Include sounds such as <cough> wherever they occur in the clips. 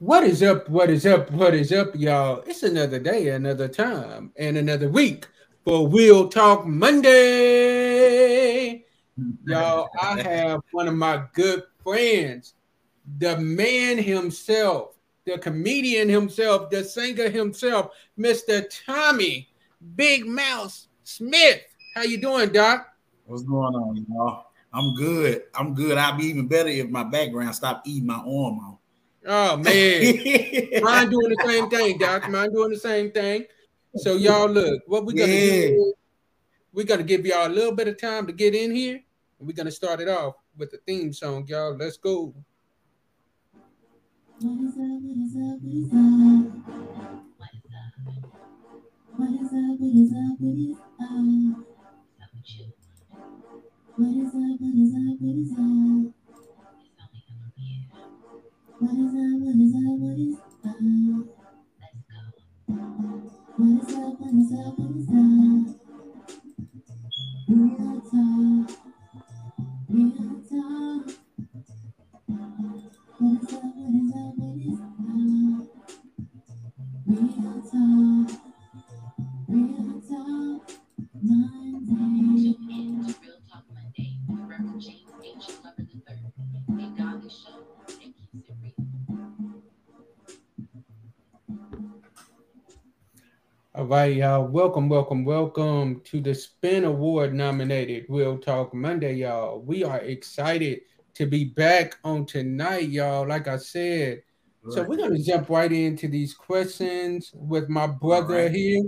What is up? What is up? What is up, y'all? It's another day, another time, and another week for Real Talk Monday. Y'all, I have one of my good friends, the man himself, the comedian himself, the singer himself, Mr. Tommy Big Mouse Smith. How you doing, Doc? What's going on, y'all? I'm good. I'm good. I'll be even better if my background stopped eating my arm off. Oh man, <laughs> mine doing the same thing, Doc. Mine doing the same thing. So y'all look, what we gonna yeah. do? We gotta give y'all a little bit of time to get in here, and we're gonna start it off with the theme song, y'all. Let's go. What is up? What is up? What is up? What is up? What is up? What is up? What is up? What is up? What is up? What is up? What is up? What is up? Let's go. What right, y'all. Welcome, welcome, welcome to the Spin Award nominated Real Talk Monday, y'all. We are excited to be back on tonight, y'all. Like I said, right. so we're gonna jump right into these questions with my brother right. here.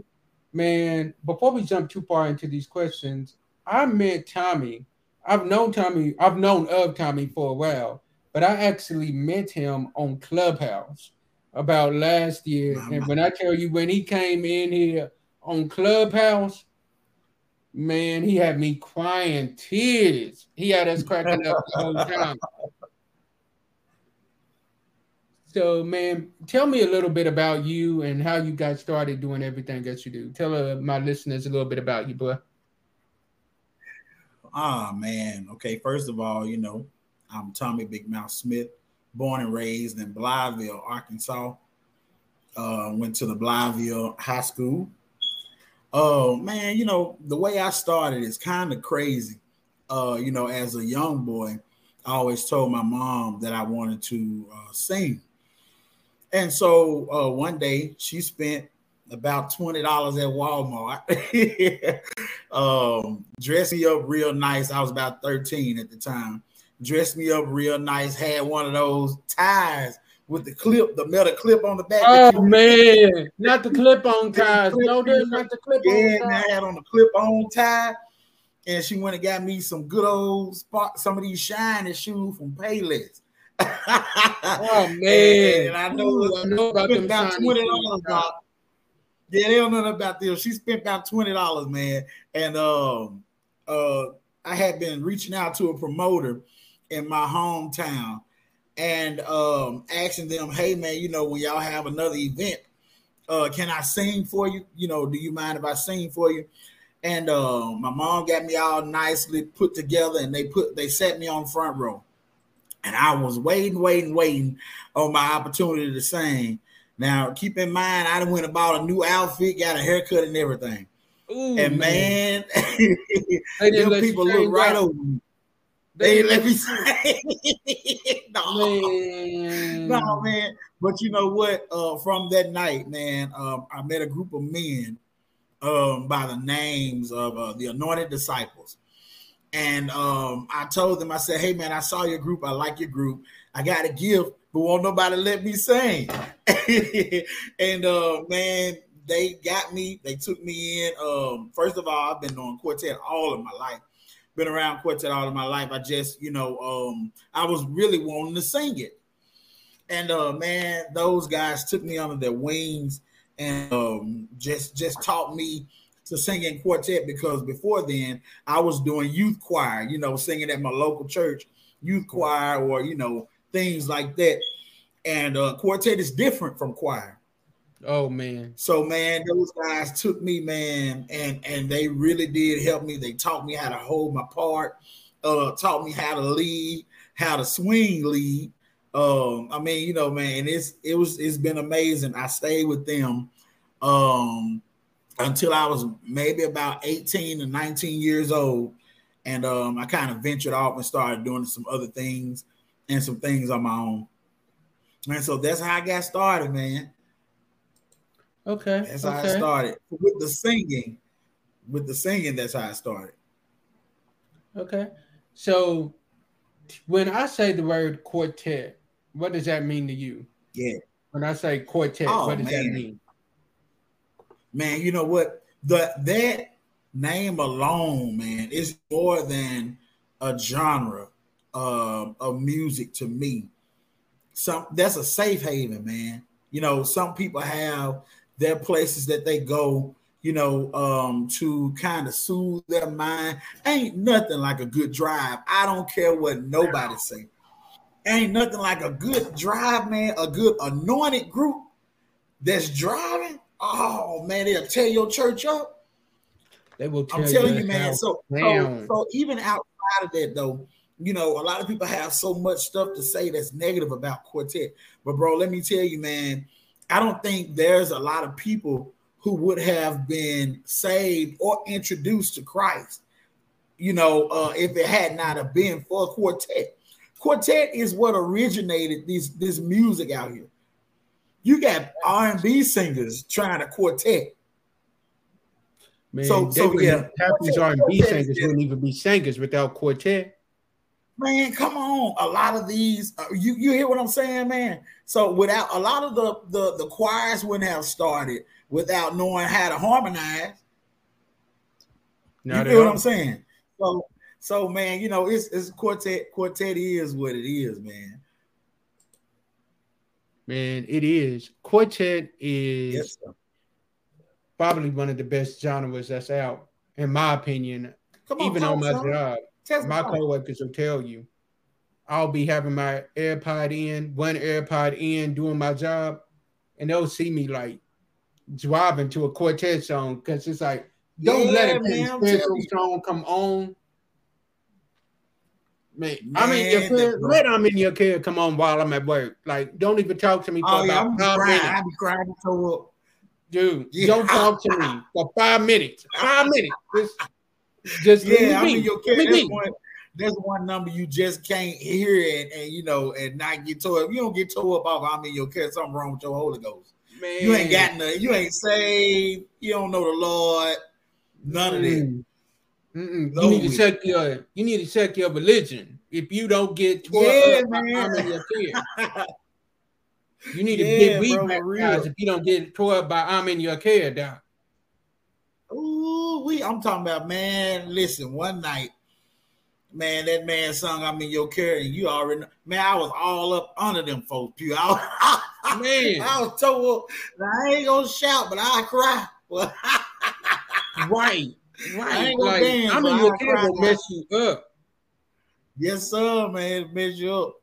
Man, before we jump too far into these questions, I met Tommy. I've known Tommy, I've known of Tommy for a while, but I actually met him on Clubhouse about last year. And when I tell you, when he came in here on Clubhouse, man, he had me crying tears. He had us cracking up the whole time. So, man, tell me a little bit about you and how you got started doing everything that you do. Tell uh, my listeners a little bit about you, boy. Ah, man. Okay, first of all, you know, I'm Tommy Big Mouth Smith born and raised in Blytheville, Arkansas. Uh, went to the Blytheville High School. Oh man, you know the way I started is kind of crazy. Uh, you know, as a young boy, I always told my mom that I wanted to uh, sing, and so uh, one day she spent about twenty dollars at Walmart. <laughs> um, dressed me up real nice. I was about thirteen at the time dressed me up real nice, had one of those ties with the clip, the metal clip on the back. Oh man, not the clip on ties. no, there's not the clip yeah, on. I had on the clip on tie. And she went and got me some good old spot, some of these shiny shoes from Payless. oh <laughs> man, and I know, Ooh, I know about them about twenty dollars. Yeah, they don't know about this. She spent about twenty dollars, man. And um, uh, I had been reaching out to a promoter in my hometown and um, asking them, hey man, you know, when y'all have another event, uh, can I sing for you? You know, do you mind if I sing for you? And uh, my mom got me all nicely put together, and they put they set me on front row, and I was waiting, waiting, waiting on my opportunity to sing. Now, keep in mind, I went and bought a new outfit, got a haircut, and everything. Ooh, and man, man <laughs> people look right over me. They let me say, <laughs> no, man. no, man. But you know what? Uh, from that night, man, um, I met a group of men um, by the names of uh, the Anointed Disciples, and um, I told them, I said, "Hey, man, I saw your group. I like your group. I got a gift, but won't nobody let me sing." <laughs> and uh, man, they got me. They took me in. Um, first of all, I've been doing quartet all of my life been around quartet all of my life. I just, you know, um, I was really wanting to sing it. And uh man, those guys took me under their wings and um just just taught me to sing in quartet because before then I was doing youth choir, you know, singing at my local church, youth choir or you know, things like that. And uh quartet is different from choir. Oh man. So man, those guys took me, man, and and they really did help me. They taught me how to hold my part, uh, taught me how to lead, how to swing lead. Um, I mean, you know, man, it's it was it's been amazing. I stayed with them um until I was maybe about 18 to 19 years old. And um, I kind of ventured off and started doing some other things and some things on my own. And so that's how I got started, man. Okay. That's okay. how I started with the singing. With the singing, that's how I started. Okay. So when I say the word quartet, what does that mean to you? Yeah. When I say quartet, oh, what does man. that mean? Man, you know what? The that name alone, man, is more than a genre uh, of music to me. Some that's a safe haven, man. You know, some people have their places that they go, you know, um, to kind of soothe their mind. Ain't nothing like a good drive. I don't care what nobody say. Ain't nothing like a good drive, man. A good anointed group that's driving. Oh man, they'll tear your church up. They will. I'm telling you, man. So, so, so even outside of that, though, you know, a lot of people have so much stuff to say that's negative about quartet. But bro, let me tell you, man, I don't think there's a lot of people who would have been saved or introduced to Christ, you know, uh, if it had not have been for a quartet. Quartet is what originated this this music out here. You got R and B singers trying to quartet. Man, so, so yeah, half these R and B singers wouldn't even be singers without quartet. Man, come on. A lot of these, uh, you you hear what I'm saying, man? So without a lot of the the, the choirs wouldn't have started without knowing how to harmonize. Not you know what I'm saying? So so man, you know, it's it's quartet quartet is what it is, man. Man, it is. Quartet is yes, probably one of the best genres that's out, in my opinion. On, even on my job my coworkers will tell you, I'll be having my AirPod in, one AirPod in, doing my job, and they'll see me like driving to a quartet song because it's like, don't yeah, let a spiritual song come on. Man, man, I'm in your care. Let I'm in your care. Come on while I'm at work. Like, don't even talk to me for oh, about yeah, five crying. minutes. I be crying so Dude, yeah. don't talk to me for five minutes. <laughs> Five minutes. Just just yeah, I mean, your cat, that's, one, that's one number you just can't hear and, and you know and not get tore up. You don't get tore up off. I mean, your cat, something wrong with your Holy Ghost. Man. You ain't got nothing. You ain't saved. You don't know the Lord. None of that. Mm. Mm-mm. You need to check your. You need to check your religion. If you don't get tore yeah, up, man. I'm in your care. <laughs> You need to yeah, get weed baptized if you don't get tore up by I'm in your care, doc. Ooh, we I'm talking about man. Listen, one night, man, that man sung I'm in your care, and you already know, man, I was all up under them folks. Pew. <laughs> I, man, I was told I ain't gonna shout, but I cry. <laughs> right, right. I ain't gonna like, dance, I'm in your care will mess you up. Yes, sir, man. Mess you up.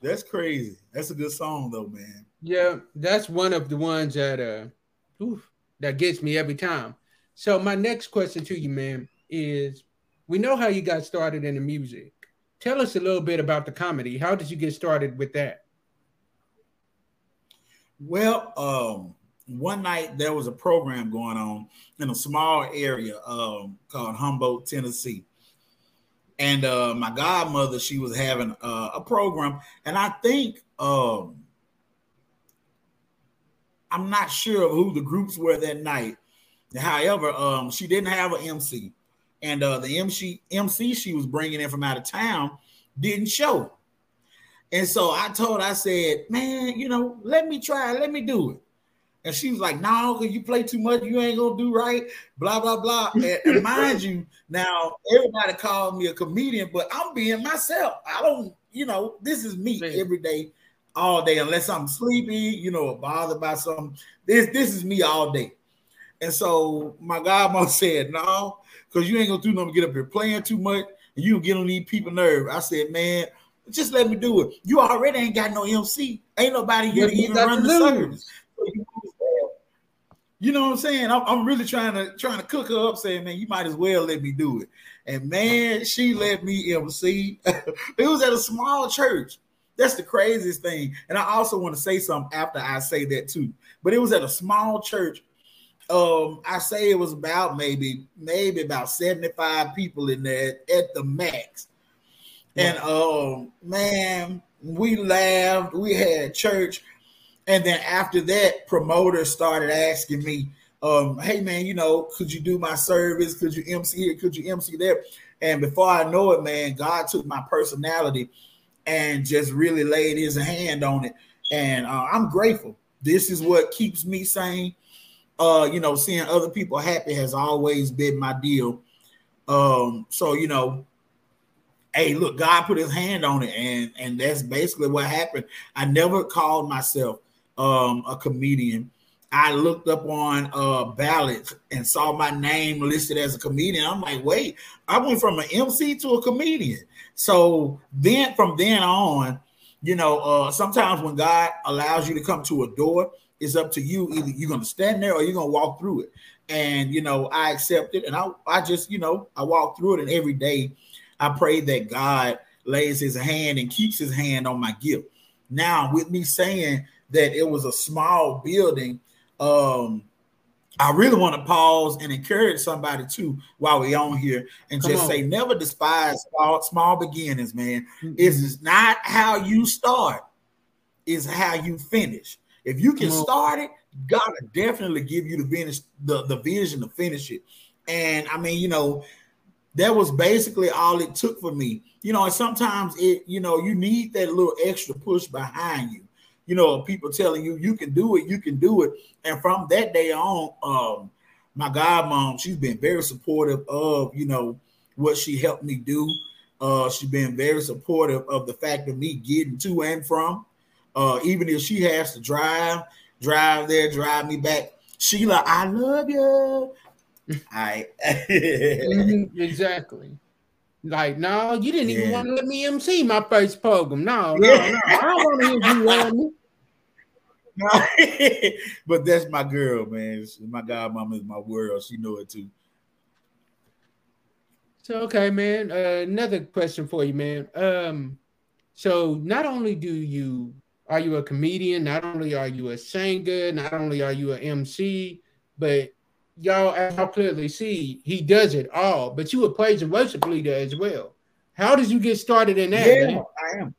That's crazy. That's a good song though, man. Yeah, that's one of the ones that uh oof, that gets me every time. So my next question to you, man, is we know how you got started in the music. Tell us a little bit about the comedy. How did you get started with that? Well, um, one night there was a program going on in a small area um, called Humboldt, Tennessee. And uh, my godmother, she was having uh, a program, and I think um, I'm not sure of who the groups were that night. However, um, she didn't have an MC, and uh, the MC MC she was bringing in from out of town didn't show. And so I told, I said, man, you know, let me try, let me do it. And she was like, no, because you play too much, you ain't gonna do right, blah, blah, blah. and, and <laughs> mind you, now everybody called me a comedian, but I'm being myself. I don't, you know, this is me man. every day all day unless I'm sleepy, you know, bothered by something. This this is me all day. And so my godmother <laughs> said, no, because you ain't gonna do nothing get up here playing too much and you get on these people nerve. I said, man, just let me do it. You already ain't got no MC. Ain't nobody here to even run the service. you know what I'm saying? I'm, I'm, really trying to trying to cook her up, saying, man, you might as well let me do it. And man, she let me MC. <laughs> it was at a small church That's the craziest thing. And I also want to say something after I say that too. But it was at a small church. Um, I say it was about maybe maybe about 75 people in there at the max. And um, man, we laughed, we had church, and then after that, promoters started asking me, um, hey man, you know, could you do my service? Could you MC here? Could you MC there? And before I know it, man, God took my personality and just really laid his hand on it. And uh, I'm grateful. This is what keeps me sane. Uh, you know, seeing other people happy has always been my deal. Um, so you know, hey, look, God put his hand on it, and and that's basically what happened. I never called myself um a comedian. I looked up on uh ballots and saw my name listed as a comedian. I'm like, wait, I went from an MC to a comedian. So then from then on, you know, uh sometimes when God allows you to come to a door, it's up to you. Either you're gonna stand there or you're gonna walk through it. And you know, I accept it and I I just, you know, I walk through it and every day I pray that God lays his hand and keeps his hand on my gift. Now, with me saying that it was a small building um, I really want to pause and encourage somebody too while we're on here and Come just on. say never despise small, small beginnings, man. Mm-hmm. It's not how you start, is how you finish. If you can start it, God will definitely give you the finish the, the vision to finish it. And I mean, you know, that was basically all it took for me. You know, and sometimes it, you know, you need that little extra push behind you you know, people telling you you can do it, you can do it. And from that day on, um, my godmom, she's been very supportive of, you know, what she helped me do. Uh, she's been very supportive of the fact of me getting to and from. Uh, even if she has to drive, drive there, drive me back. Sheila, I love you. <laughs> I mm-hmm, <laughs> exactly. Like, no, you didn't even want to let me MC my first program. No, no, no. I don't want to hear you on me. <laughs> but that's my girl, man. My godmama is my world. She know it too. So okay, man. Uh, another question for you, man. Um, so not only do you are you a comedian, not only are you a singer, not only are you an MC, but y'all, as I clearly see, he does it all. But you a praise and worship leader as well. How did you get started in that? Yeah, man? I am.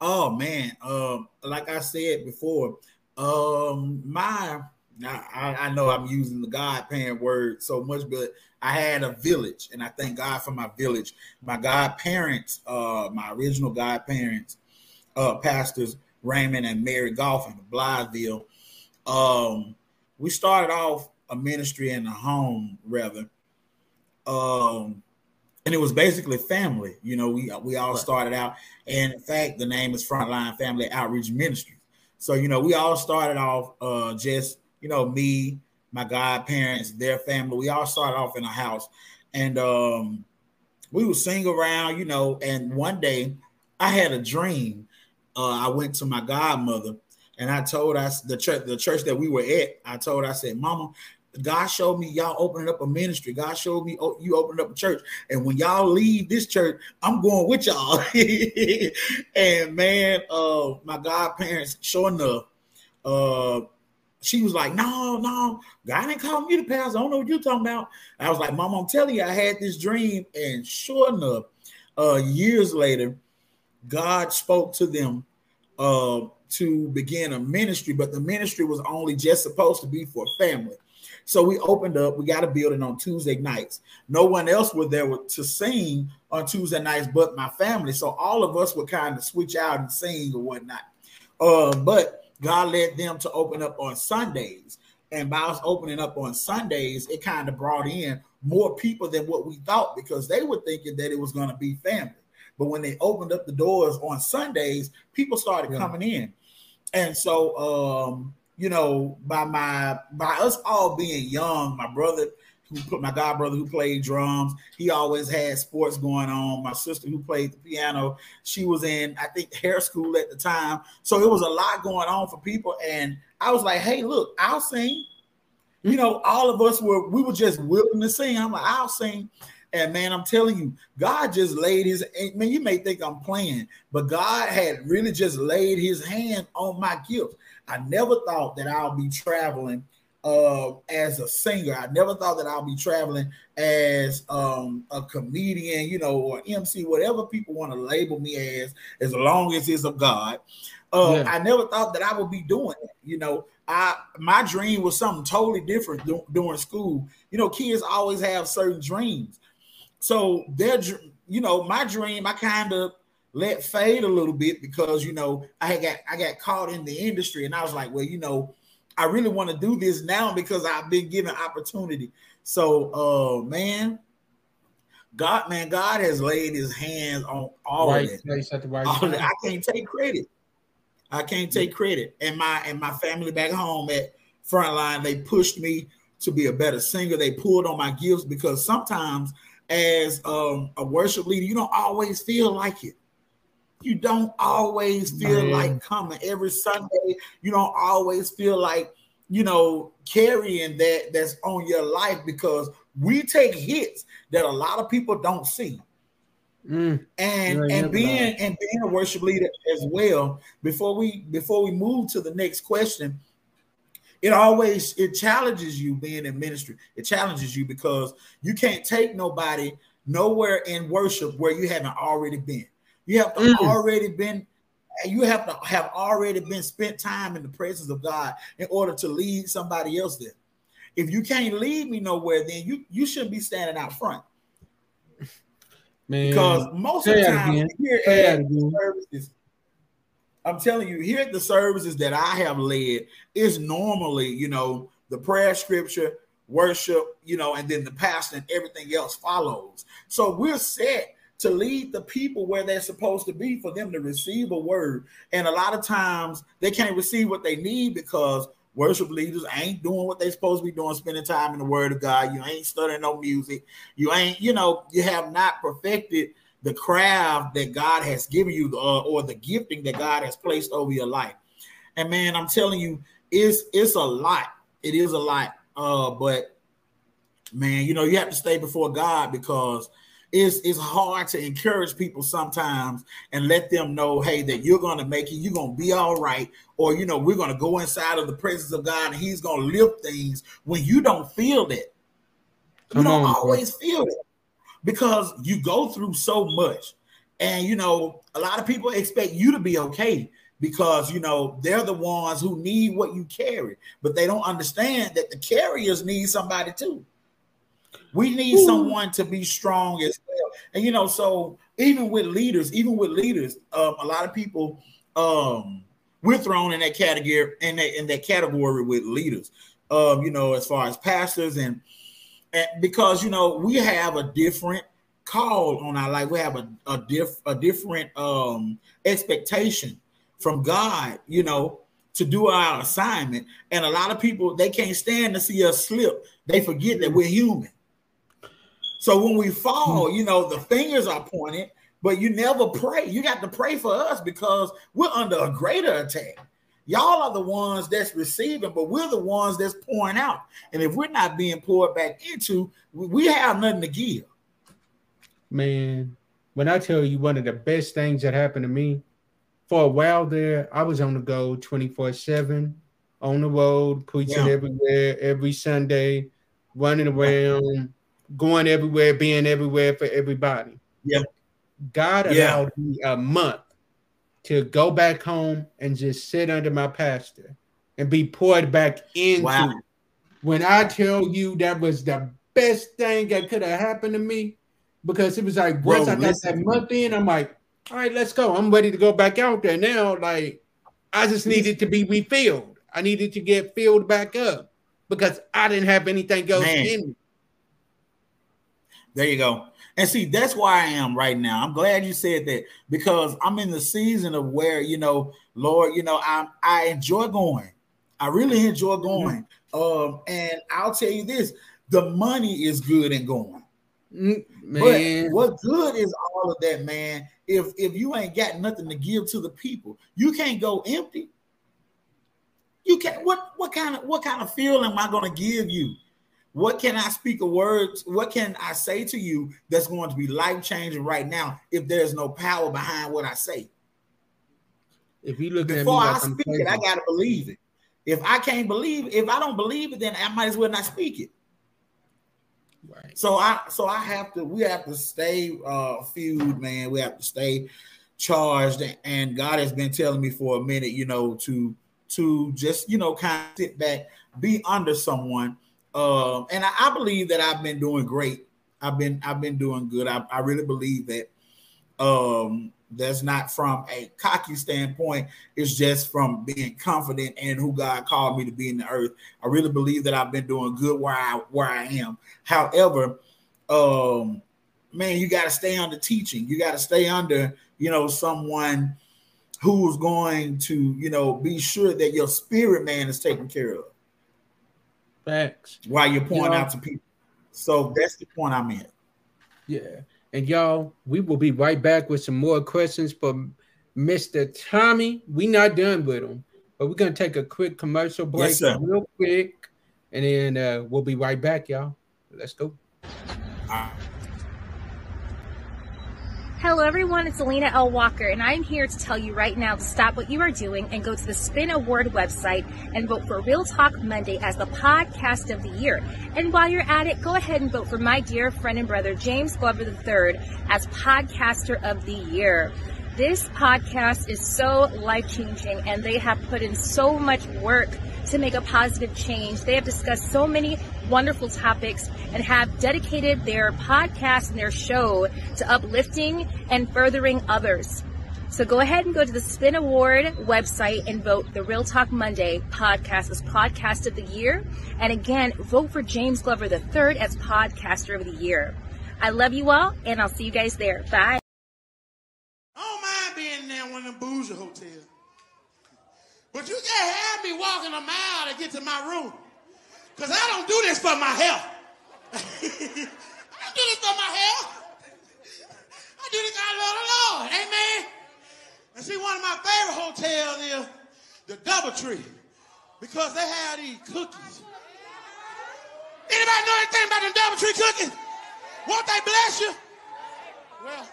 Oh man, um, like I said before, um, my I, I know I'm using the God parent word so much, but I had a village, and I thank God for my village. My godparents, uh, my original godparents, uh, pastors Raymond and Mary Golf in Blytheville. Um, we started off a ministry in the home, rather. Um, and it was basically family. You know, we we all started out, and in fact, the name is Frontline Family Outreach Ministry. So you know, we all started off uh, just you know me, my godparents, their family. We all started off in a house, and um, we would sing around, you know. And one day, I had a dream. Uh, I went to my godmother, and I told us the church, the church that we were at. I told I said, "Mama, God showed me y'all opening up a ministry. God showed me oh, you opened up a church. And when y'all leave this church, I'm going with y'all. <laughs> and man, uh, my godparents, sure enough, uh, she was like, No, no, God didn't call me to pastor. I don't know what you're talking about. I was like, Mom, I'm telling you, I had this dream. And sure enough, uh, years later, God spoke to them uh, to begin a ministry, but the ministry was only just supposed to be for family. So we opened up. We got a building on Tuesday nights. No one else was there to sing on Tuesday nights but my family. So all of us would kind of switch out and sing or whatnot. Uh, but God led them to open up on Sundays. And by us opening up on Sundays, it kind of brought in more people than what we thought because they were thinking that it was going to be family. But when they opened up the doors on Sundays, people started yeah. coming in. And so um, you know, by my by us all being young, my brother who put my god brother who played drums, he always had sports going on. My sister who played the piano, she was in I think hair school at the time, so it was a lot going on for people. And I was like, hey, look, I'll sing. You know, all of us were we were just willing to sing. I'm like, I'll sing. And man, I'm telling you, God just laid his man. You may think I'm playing, but God had really just laid his hand on my gift. I never thought that I'll be traveling uh, as a singer. I never thought that I'll be traveling as um, a comedian, you know, or MC, whatever people want to label me as, as long as it's of God. Uh, yeah. I never thought that I would be doing it. You know, I my dream was something totally different during school. You know, kids always have certain dreams. So their, you know, my dream, I kind of let fade a little bit because you know I got I got caught in the industry, and I was like, well, you know, I really want to do this now because I've been given opportunity. So, uh, man, God, man, God has laid His hands on all right, of that. Right all I can't take credit. I can't take credit. And my and my family back home at Frontline, they pushed me to be a better singer. They pulled on my gifts because sometimes, as um, a worship leader, you don't always feel like it you don't always feel Man. like coming every Sunday. You don't always feel like you know carrying that that's on your life because we take hits that a lot of people don't see. Mm. And and being and being a worship leader as well. Before we before we move to the next question, it always it challenges you being in ministry. It challenges you because you can't take nobody nowhere in worship where you haven't already been. You have to mm. already been you have to have already been spent time in the presence of God in order to lead somebody else there. If you can't lead me nowhere, then you you shouldn't be standing out front. Man, because most of the time here at the services, I'm telling you, here at the services that I have led is normally, you know, the prayer scripture, worship, you know, and then the pastor and everything else follows. So we're set to lead the people where they're supposed to be for them to receive a word. And a lot of times they can't receive what they need because worship leaders ain't doing what they're supposed to be doing, spending time in the word of God. You ain't studying no music. You ain't, you know, you have not perfected the craft that God has given you uh, or the gifting that God has placed over your life. And man, I'm telling you, it's it's a lot. It is a lot. Uh, but man, you know, you have to stay before God because – it's, it's hard to encourage people sometimes and let them know, hey, that you're going to make it, you're going to be all right, or, you know, we're going to go inside of the presence of God and He's going to lift things when you don't feel that. You don't on, always bro. feel it because you go through so much. And, you know, a lot of people expect you to be okay because you know they're the ones who need what you carry, but they don't understand that the carriers need somebody too. We need Ooh. someone to be strong as well. And you know, so even with leaders, even with leaders, um, a lot of people um we're thrown in that category in that in that category with leaders. Um, you know, as far as pastors and, and because you know we have a different call on our life. We have a a, diff, a different um expectation from God, you know, to do our assignment. And a lot of people they can't stand to see us slip. They forget that we're human. So when we fall, you know, the fingers are pointed, but you never pray. You got to pray for us because we're under a greater attack. Y'all are the ones that's receiving, but we're the ones that's pouring out. And if we're not being poured back into, we have nothing to give. Man, when I tell you one of the best things that happened to me, for a while there, I was on the go 24 7 on the road, preaching yeah. everywhere, every Sunday, running around, going everywhere, being everywhere for everybody. Yeah. God allowed yeah. me a month to go back home and just sit under my pastor and be poured back into. Wow. When I tell you that was the best thing that could have happened to me, because it was like once Bro, I got that month in, I'm like, all right, let's go. I'm ready to go back out there now. Like, I just needed to be refilled. I needed to get filled back up because I didn't have anything else Man. in me. There you go. And see, that's why I am right now. I'm glad you said that because I'm in the season of where, you know, Lord, you know, I I enjoy going. I really enjoy going. Mm-hmm. Um, and I'll tell you this: the money is good and going. Mm, man. But what good is all of that, man? If if you ain't got nothing to give to the people, you can't go empty. You can't. What what kind of what kind of fuel am I going to give you? What can I speak a word? What can I say to you that's going to be life changing right now if there's no power behind what I say? If you look at me before I speak it, I gotta believe it. If I can't believe, if I don't believe it, then I might as well not speak it. Right. So I so I have to we have to stay uh feud, man. We have to stay charged. And God has been telling me for a minute, you know, to to just you know kind of sit back, be under someone. Uh, and I, I believe that I've been doing great. I've been I've been doing good. I, I really believe that. Um, that's not from a cocky standpoint. It's just from being confident in who God called me to be in the earth. I really believe that I've been doing good where I where I am. However, um, man, you got to stay under teaching. You got to stay under, you know, someone who's going to, you know, be sure that your spirit man is taken care of. Facts. While you're pointing you know, out to people. So that's the point I'm in. Yeah. And y'all, we will be right back with some more questions for Mr. Tommy. We not done with him, but we're gonna take a quick commercial break yes, real quick, and then uh, we'll be right back, y'all. Let's go. Hello, everyone. It's Alina L. Walker, and I'm here to tell you right now to stop what you are doing and go to the Spin Award website and vote for Real Talk Monday as the podcast of the year. And while you're at it, go ahead and vote for my dear friend and brother, James Glover III, as podcaster of the year. This podcast is so life changing, and they have put in so much work to make a positive change. They have discussed so many wonderful topics and have dedicated their podcast and their show to uplifting and furthering others. So go ahead and go to the Spin Award website and vote the Real Talk Monday podcast as Podcast of the Year. And again, vote for James Glover III as Podcaster of the Year. I love you all, and I'll see you guys there. Bye. I don't mind being there one of them bougie hotels. But you can't have me walking a mile to get to my room. Because I don't <laughs> do this for my health. I do this for my health. I do this out of the Lord. Amen. And see, one of my favorite hotels is the Doubletree. Because they have these cookies. Anybody know anything about the Doubletree cookies? Won't they bless you? Well,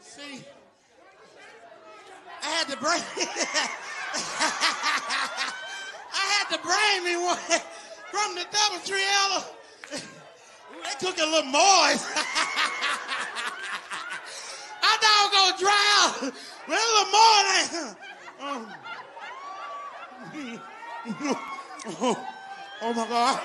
see, I had to bring <laughs> I had to bring me one from the Doubletree Ella. They cook a little moist. I thought I was gonna dry out with a little more. oh, <laughs> oh my God.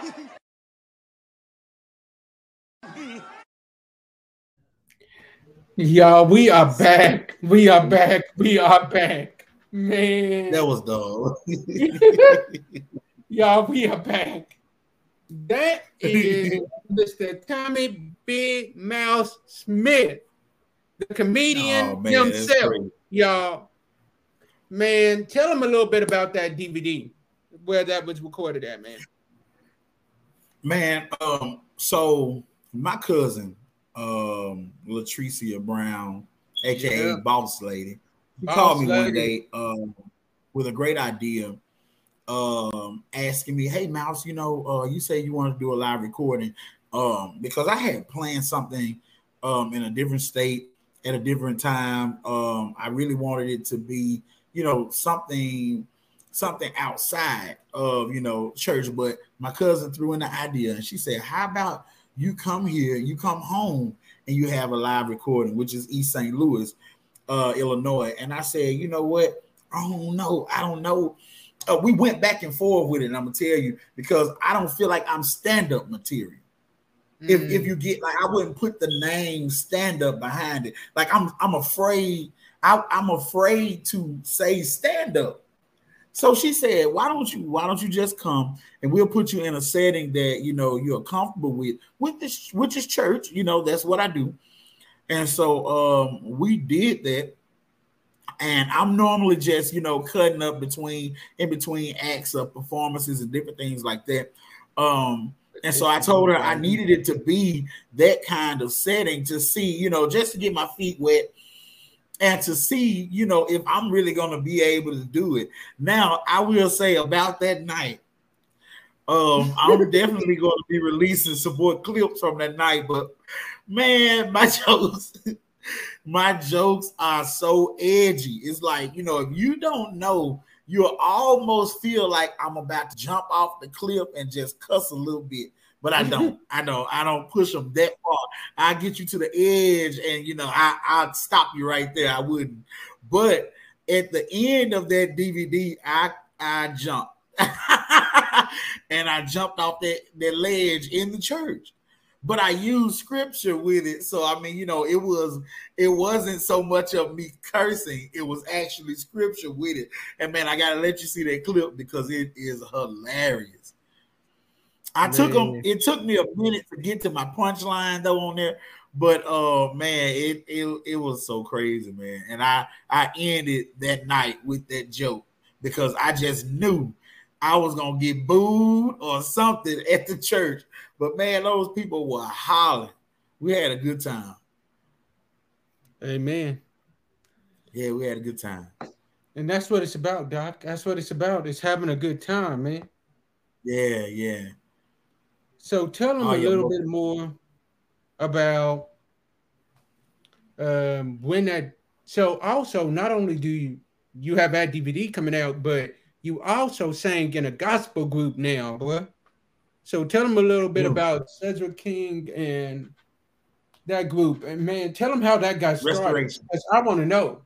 Y'all, we are back. We are back. We are back. Man, that was dull. <laughs> Y'all, we are back. That <laughs> is Mr. Tommy Big Mouse Smith, the comedian oh, man, himself. Y'all, man, tell him a little bit about that DVD, where that was recorded at, man. Man, um, so my cousin, um, Latricia Brown, aka yeah. Boss Lady, he oh, called me one day um, with a great idea, um, asking me, "Hey, Mouse, you know, uh, you say you want to do a live recording um, because I had planned something um, in a different state at a different time. Um, I really wanted it to be, you know, something." something outside of you know church but my cousin threw in the idea and she said how about you come here you come home and you have a live recording which is east st louis uh, Illinois. And I said, you know what? I don't know. I don't know. Uh, we went back and forth with it. And I'm gonna tell you because I don't feel like I'm stand-up material. Mm. If, if you get like I wouldn't put the name stand up behind it. Like I'm I'm afraid I, I'm afraid to say stand up. So she said, "Why don't you Why don't you just come and we'll put you in a setting that you know you're comfortable with, with this, which is church. You know that's what I do. And so um, we did that. And I'm normally just, you know, cutting up between in between acts of performances and different things like that. Um, and so I told her I needed it to be that kind of setting to see, you know, just to get my feet wet and to see, you know, if I'm really going to be able to do it. Now, I will say about that night, Um, I'm <laughs> definitely going to be releasing support clips from that night, but man, my <laughs> jokes, my jokes are so edgy. It's like you know, if you don't know, you'll almost feel like I'm about to jump off the cliff and just cuss a little bit. But I don't. <laughs> I don't. I don't push them that far. I get you to the edge, and you know, I I'd stop you right there. I wouldn't. But at the end of that DVD, I I jump. <laughs> and I jumped off that, that ledge in the church. But I used scripture with it. So I mean, you know, it was it wasn't so much of me cursing, it was actually scripture with it. And man, I gotta let you see that clip because it is hilarious. I man. took them, it took me a minute to get to my punchline though on there, but uh man, it, it it was so crazy, man. And I I ended that night with that joke because I just knew I was gonna get booed or something <laughs> at the church. But man, those people were hollering. We had a good time. Amen. Yeah, we had a good time. And that's what it's about, Doc. That's what it's about. It's having a good time, man. Yeah, yeah. So tell them oh, a little bit more about um when that so also not only do you you have that DVD coming out, but you also sang in a gospel group now, boy. So tell them a little bit about Cedric King and that group. And man, tell them how that got started. I want to know.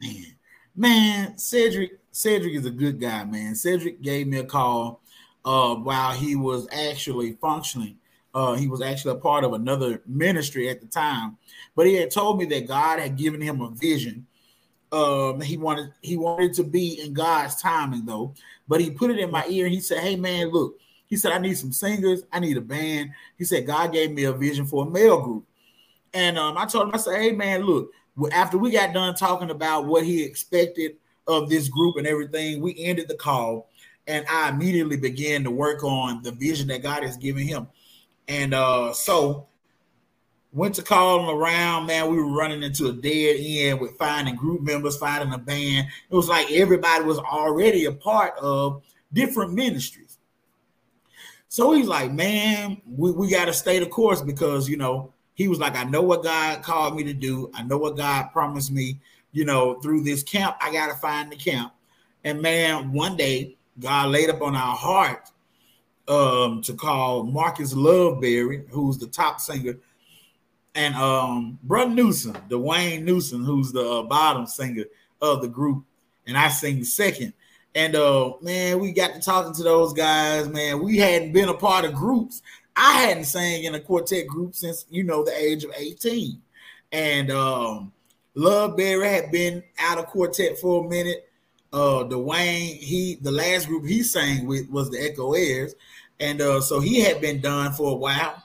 Man, man, Cedric, Cedric is a good guy, man. Cedric gave me a call uh, while he was actually functioning. Uh, he was actually a part of another ministry at the time, but he had told me that God had given him a vision um, he wanted he wanted to be in God's timing though, but he put it in my ear. He said, "Hey man, look." He said, "I need some singers. I need a band." He said, "God gave me a vision for a male group," and um, I told him, "I said, hey man, look." After we got done talking about what he expected of this group and everything, we ended the call, and I immediately began to work on the vision that God has given him. And uh, so Went to calling around, man. We were running into a dead end with finding group members, finding a band. It was like everybody was already a part of different ministries. So he's like, man, we, we got to stay the course because, you know, he was like, I know what God called me to do. I know what God promised me, you know, through this camp. I got to find the camp. And man, one day, God laid up on our heart um, to call Marcus Loveberry, who's the top singer and um Brother Newsom, Dwayne Newsom, who's the uh, bottom singer of the group, and I sing second. And uh man, we got to talking to those guys, man. We hadn't been a part of groups. I hadn't sang in a quartet group since you know the age of 18. And um Loveberry had been out of quartet for a minute. Uh Dwayne, he the last group he sang with was the Echo Airs. And uh so he had been done for a while.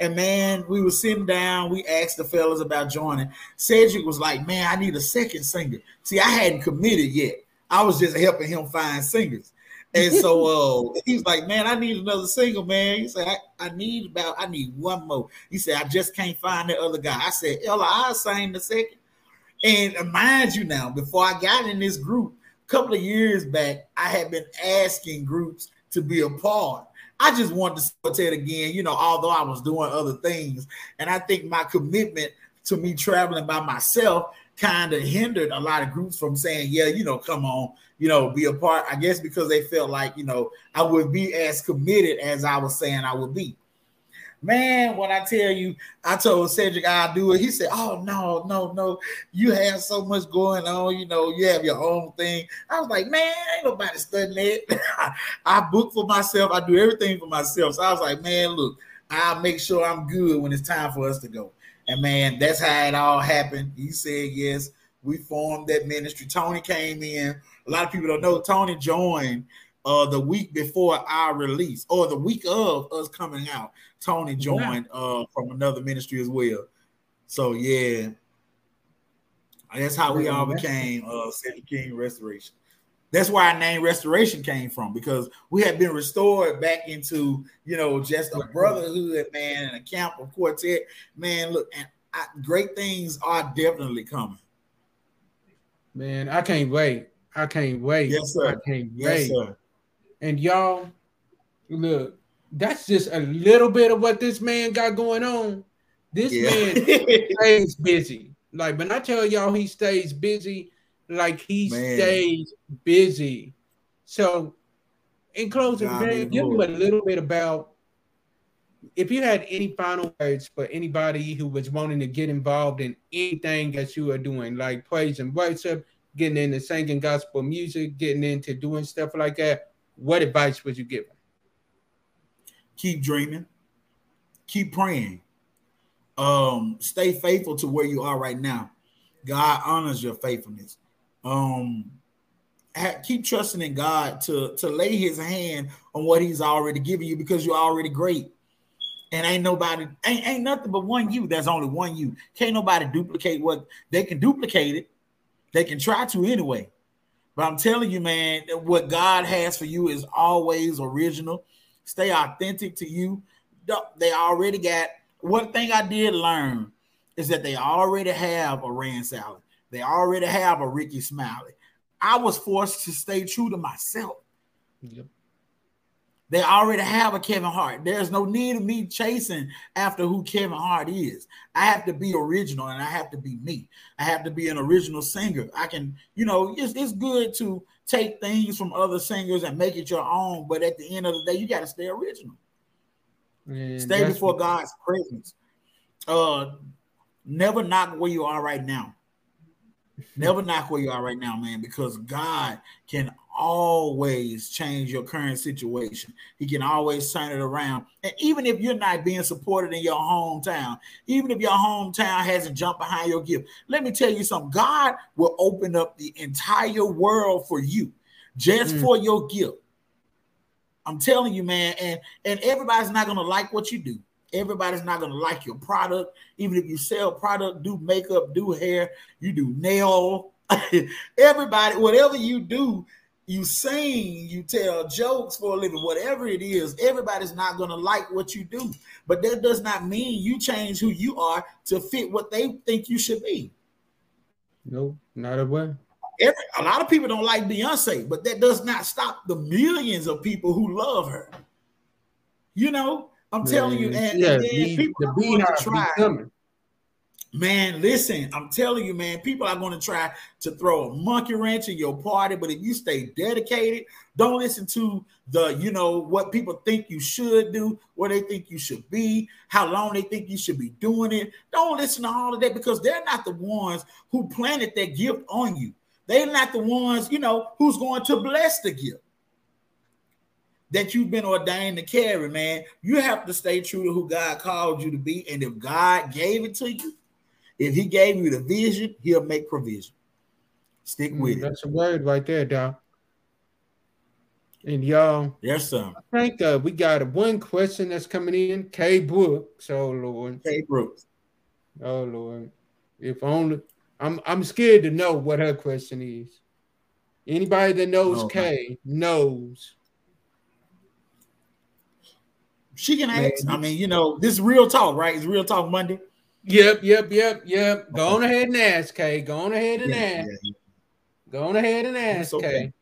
And man, we were sitting down. We asked the fellas about joining. Cedric was like, "Man, I need a second singer." See, I hadn't committed yet. I was just helping him find singers. And so <laughs> uh, he was like, "Man, I need another singer, man." He said, I, "I need about, I need one more." He said, "I just can't find the other guy." I said, "Ella, I'll sing the second. And mind you, now before I got in this group, a couple of years back, I had been asking groups to be a part I just wanted to it again, you know, although I was doing other things. And I think my commitment to me traveling by myself kind of hindered a lot of groups from saying, yeah, you know, come on, you know, be a part. I guess because they felt like, you know, I would be as committed as I was saying I would be. Man, when I tell you, I told Cedric I'll do it. He said, Oh, no, no, no. You have so much going on. You know, you have your own thing. I was like, Man, ain't nobody studying it. <laughs> I book for myself. I do everything for myself. So I was like, Man, look, I'll make sure I'm good when it's time for us to go. And man, that's how it all happened. He said yes. We formed that ministry. Tony came in. A lot of people don't know Tony joined uh the week before our release or the week of us coming out. Tony joined uh from another ministry as well. So yeah, that's how we all became uh Cedric King Restoration. That's where our name Restoration came from because we had been restored back into you know just a brotherhood, man, and a camp of quartet. Man, look, and I, great things are definitely coming. Man, I can't wait. I can't wait. Yes, sir. I can't wait. Yes, sir. And y'all, Look, that's just a little bit of what this man got going on. This yeah. man <laughs> stays busy. Like when I tell y'all he stays busy, like he man. stays busy. So in closing, man, give him a little bit about if you had any final words for anybody who was wanting to get involved in anything that you are doing, like praise and worship, getting into singing gospel music, getting into doing stuff like that, what advice would you give them? Keep dreaming, keep praying, um, stay faithful to where you are right now. God honors your faithfulness. Um, keep trusting in God to to lay His hand on what He's already given you because you're already great. And ain't nobody ain't, ain't nothing but one you. There's only one you. Can't nobody duplicate what they can duplicate it. They can try to anyway. But I'm telling you, man, what God has for you is always original. Stay authentic to you. They already got one thing I did learn is that they already have a Rand Salad. They already have a Rickey Smiley. I was forced to stay true to myself. Yep. They already have a Kevin Hart. There's no need of me chasing after who Kevin Hart is. I have to be original and I have to be me. I have to be an original singer. I can, you know, it's, it's good to take things from other singers and make it your own, but at the end of the day, you got to stay original. Man, stay before God's presence. Uh, never knock where you are right now. Never knock where you are right now, man, because God can always change your current situation. He can always turn it around. And even if you're not being supported in your hometown, even if your hometown hasn't jumped behind your gift, let me tell you something God will open up the entire world for you just mm. for your gift. I'm telling you, man, and and everybody's not gonna like what you do. Everybody's not gonna like your product, even if you sell product, do makeup, do hair, you do nail. <laughs> Everybody, whatever you do, you sing, you tell jokes for a living, whatever it is, everybody's not going to like what you do. But that does not mean you change who you are to fit what they think you should be. No, not a way. Every, a lot of people don't like Beyonce, but that does not stop the millions of people who love her. You know, I'm Man, telling you, and, yeah, and the, people the are going to try. Man, listen, I'm telling you, man, people are going to try to throw a monkey wrench in your party, but if you stay dedicated, don't listen to the, you know, what people think you should do, where they think you should be, how long they think you should be doing it. Don't listen to all of that because they're not the ones who planted that gift on you. They're not the ones, you know, who's going to bless the gift that you've been ordained to carry, man. You have to stay true to who God called you to be. And if God gave it to you, if he gave you the vision, he'll make provision. Stick with mm, That's it. a word right there, Doc. And y'all, yes, sir. I think uh, we got one question that's coming in. K Brooks, oh Lord. K Brooks. Oh Lord. If only I'm I'm scared to know what her question is. Anybody that knows oh, K knows. She can ask. I mean, you know, this is real talk, right? It's real talk Monday. Yep, yep, yep, yep. Go on ahead and ask, Kay. Go on ahead and yeah, ask. Yeah, yeah. Go on ahead and ask, okay.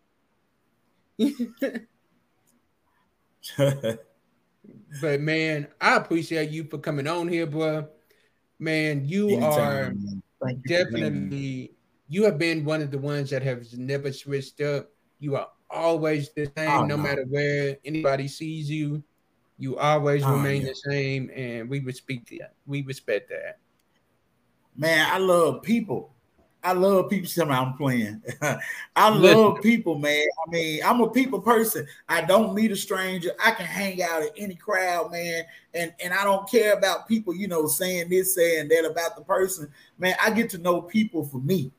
Kay. <laughs> but man, I appreciate you for coming on here, bro. Man, you Anytime, are man. definitely you, you have been one of the ones that have never switched up. You are always the same, oh, no, no, matter where anybody sees you. You always oh, remain yeah. the same, and we respect that. We respect that. Man, I love people. I love people. Somehow I'm playing. <laughs> I love people, man. I mean, I'm a people person. I don't meet a stranger. I can hang out in any crowd, man. And and I don't care about people, you know, saying this, saying that about the person. Man, I get to know people for me.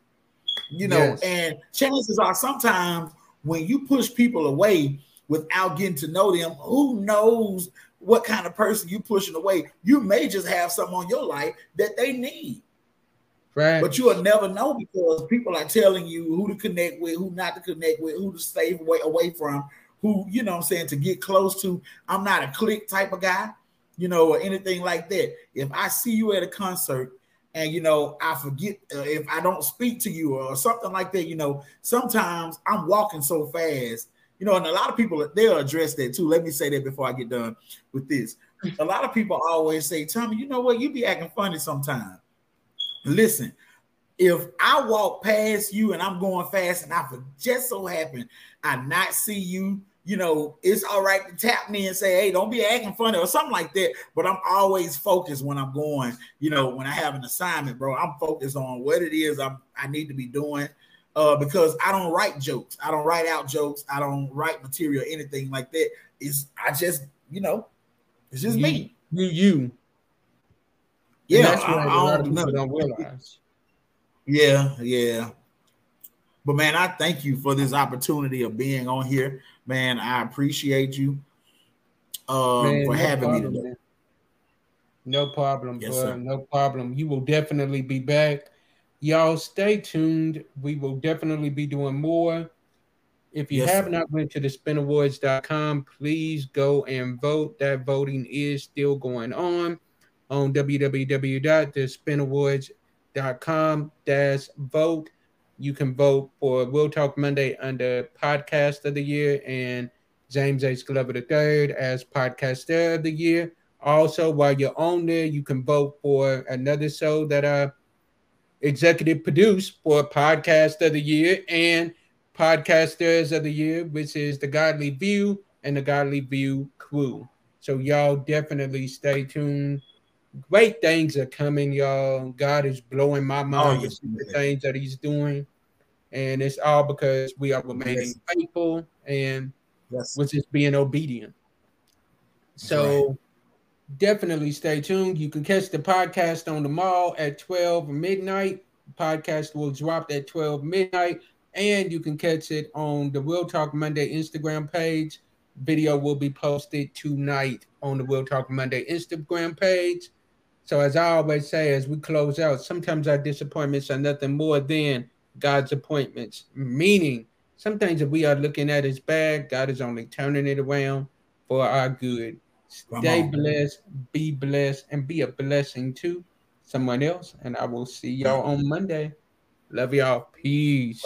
You know, yes. and chances are sometimes when you push people away, without getting to know them. Who knows what kind of person you pushing away? You may just have something on your life that they need. Right. But you will never know because people are telling you who to connect with, who not to connect with, who to stay away, away from, who, you know I'm saying, to get close to. I'm not a clique type of guy, you know, or anything like that. If I see you at a concert and, you know, I forget uh, if I don't speak to you or something like that, you know, sometimes I'm walking so fast you know, and a lot of people they'll address that too. Let me say that before I get done with this. A lot of people always say, Tommy, you know what? You be acting funny sometimes. Listen, if I walk past you and I'm going fast and I just so happen I not see you, you know, it's all right to tap me and say, hey, don't be acting funny or something like that. But I'm always focused when I'm going, you know, when I have an assignment, bro. I'm focused on what it is I'm I need to be doing. Uh, because I don't write jokes. I don't write out jokes. I don't write material, anything like that. It's I just, you know, it's just you, me. You, you. Yeah, that's what I, a lot of people don't realize. Yeah, yeah. But man, I thank you for this opportunity of being on here. Man, I appreciate you um, man, for no having problem, me today. Man. No problem, yes, bro. No problem. You will definitely be back. Y'all stay tuned. We will definitely be doing more. If you yes, have sir. not went to the spinawards.com, please go and vote. That voting is still going on on www.thespinawards.com dash vote. You can vote for Real Talk Monday under Podcast of the Year and James H. Glover III as Podcaster of the Year. Also, while you're on there, you can vote for another show that I executive produced for Podcast of the Year and Podcasters of the Year, which is the Godly View and the Godly View crew. So y'all definitely stay tuned great things are coming, y'all. God is blowing my oh, mind oh, yes, with the things that He's doing, and it's all because we are remaining yes. faithful and yes. with just being obedient. So right. Definitely stay tuned. You can catch the podcast on the mall at 12 midnight. podcast will drop at 12 midnight, and you can catch it on the Real Talk Monday Instagram page. Video will be posted tonight on the Real Talk Monday Instagram page. So, as I always say, as we close out, sometimes our disappointments are nothing more than God's appointments, meaning some things that we are looking at as bad, God is only turning it around for our good. Stay blessed, be blessed, and be a blessing to someone else. And I will see y'all on Monday. Love y'all. Peace.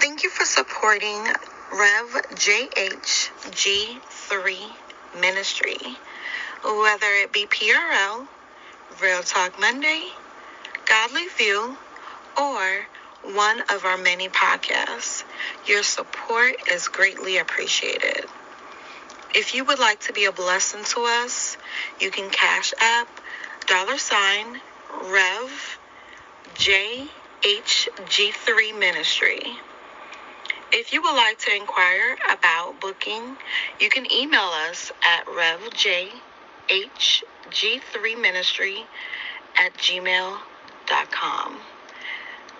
Thank you for supporting Rev JHG3 Ministry, whether it be PRL, Real Talk Monday, Godly View, or one of our many podcasts. Your support is greatly appreciated. If you would like to be a blessing to us, you can cash app dollar sign Rev JHG3 Ministry. If you would like to inquire about booking, you can email us at revjhg3ministry at gmail.com.